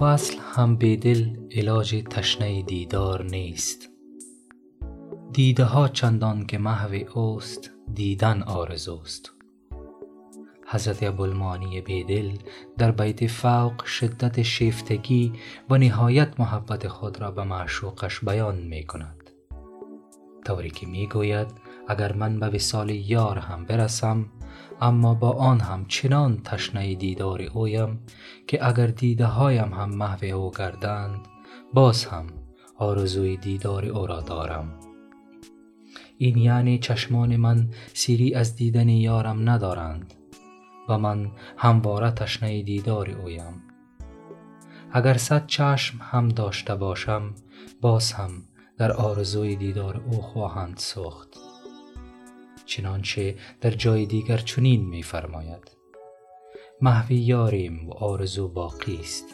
وصل هم بیدل علاج تشنه دیدار نیست. دیده ها چندان که محو اوست دیدن آرزوست. حضرت ابوالمانی بیدل در بیت فوق شدت شیفتگی و نهایت محبت خود را به معشوقش بیان می کند. طوری که می گوید اگر من به وصال یار هم برسم اما با آن هم چنان تشنه دیدار اویم که اگر دیده هایم هم محو او گردند باز هم آرزوی دیدار او را دارم. این یعنی چشمان من سیری از دیدن یارم ندارند و من همواره تشنه دیدار اویم. اگر صد چشم هم داشته باشم باز هم در آرزوی دیدار او خواهند سوخت چنانچه در جای دیگر چنین می فرماید محو یاریم و آرزو باقی است.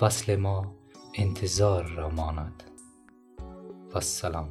وصل ما انتظار را ماند. والسلام.